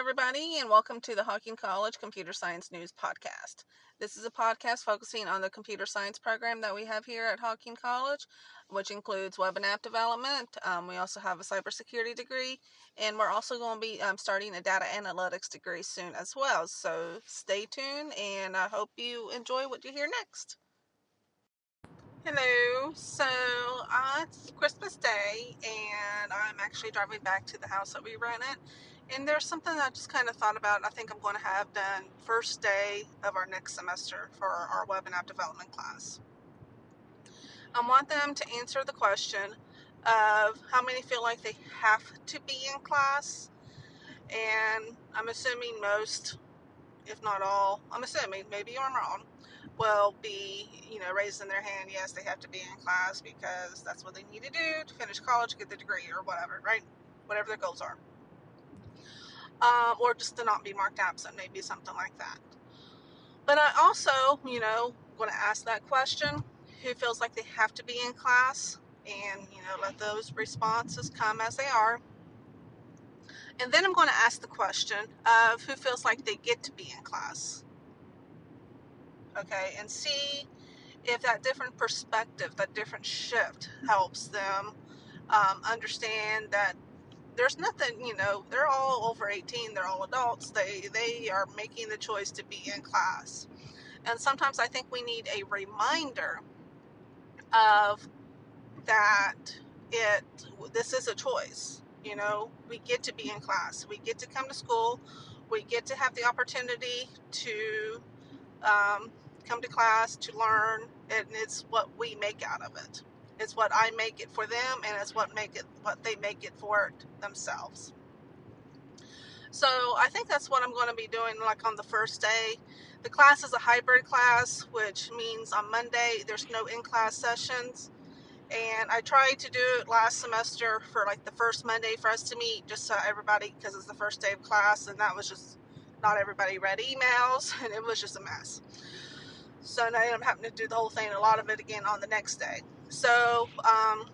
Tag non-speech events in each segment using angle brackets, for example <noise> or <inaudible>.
everybody, and welcome to the Hocking College Computer Science News Podcast. This is a podcast focusing on the computer science program that we have here at Hocking College, which includes web and app development. Um, we also have a cybersecurity degree, and we're also going to be um, starting a data analytics degree soon as well. So stay tuned, and I hope you enjoy what you hear next. Hello. So uh, it's Christmas Day, and I'm actually driving back to the house that we rented. And there's something I just kind of thought about. I think I'm going to have done first day of our next semester for our web and app development class. I want them to answer the question of how many feel like they have to be in class. And I'm assuming most, if not all, I'm assuming, maybe I'm wrong, will be, you know, raising their hand. Yes, they have to be in class because that's what they need to do to finish college, get the degree, or whatever, right? Whatever their goals are um, or just to not be marked absent, maybe something like that. But I also, you know, going to ask that question who feels like they have to be in class and, you know, let those responses come as they are. And then I'm going to ask the question of who feels like they get to be in class. Okay, and see if that different perspective, that different shift helps them um, understand that there's nothing, you know, they're all over 18, they're all adults. They they are making the choice to be in class. And sometimes I think we need a reminder of that it this is a choice. You know, we get to be in class. We get to come to school. We get to have the opportunity to um, come to class to learn, and it's what we make out of it. It's what I make it for them, and it's what make it what they make it for themselves. So I think that's what I'm going to be doing. Like on the first day, the class is a hybrid class, which means on Monday there's no in-class sessions. And I tried to do it last semester for like the first Monday for us to meet, just so everybody, because it's the first day of class, and that was just not everybody read emails, <laughs> and it was just a mess. So now I'm having to do the whole thing, a lot of it again on the next day. So um,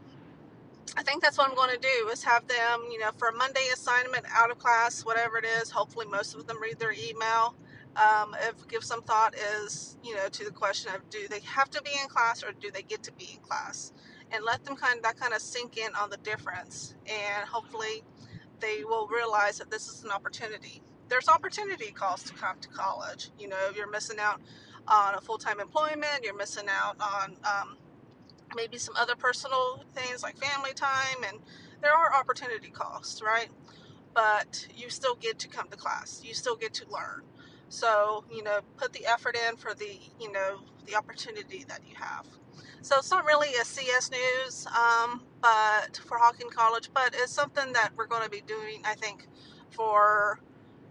I think that's what I'm going to do is have them, you know, for a Monday assignment out of class, whatever it is. Hopefully, most of them read their email. Um, if give some thought is, you know, to the question of do they have to be in class or do they get to be in class, and let them kind of that kind of sink in on the difference, and hopefully they will realize that this is an opportunity. There's opportunity cost to come to college. You know, you're missing out on a full-time employment. You're missing out on um, maybe some other personal things like family time, and there are opportunity costs, right? But you still get to come to class, you still get to learn. So, you know, put the effort in for the, you know, the opportunity that you have. So it's not really a CS news, um, but for Hocking College, but it's something that we're going to be doing, I think, for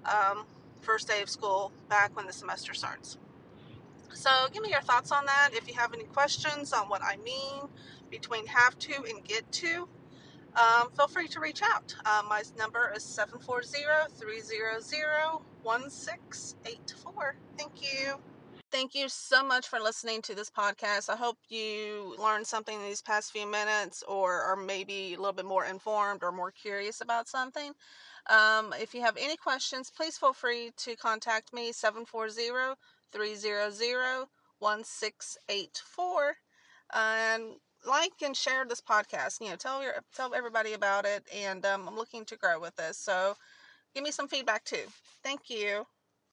um, first day of school back when the semester starts. So give me your thoughts on that. If you have any questions on what I mean between have to and get to, um, feel free to reach out. Uh, my number is 740-300-1684. Thank you. Thank you so much for listening to this podcast. I hope you learned something in these past few minutes or are maybe a little bit more informed or more curious about something. Um, if you have any questions, please feel free to contact me 740 300 1684 and like and share this podcast. You know tell your tell everybody about it and um, i'm looking to grow with this. So give me some feedback too. Thank you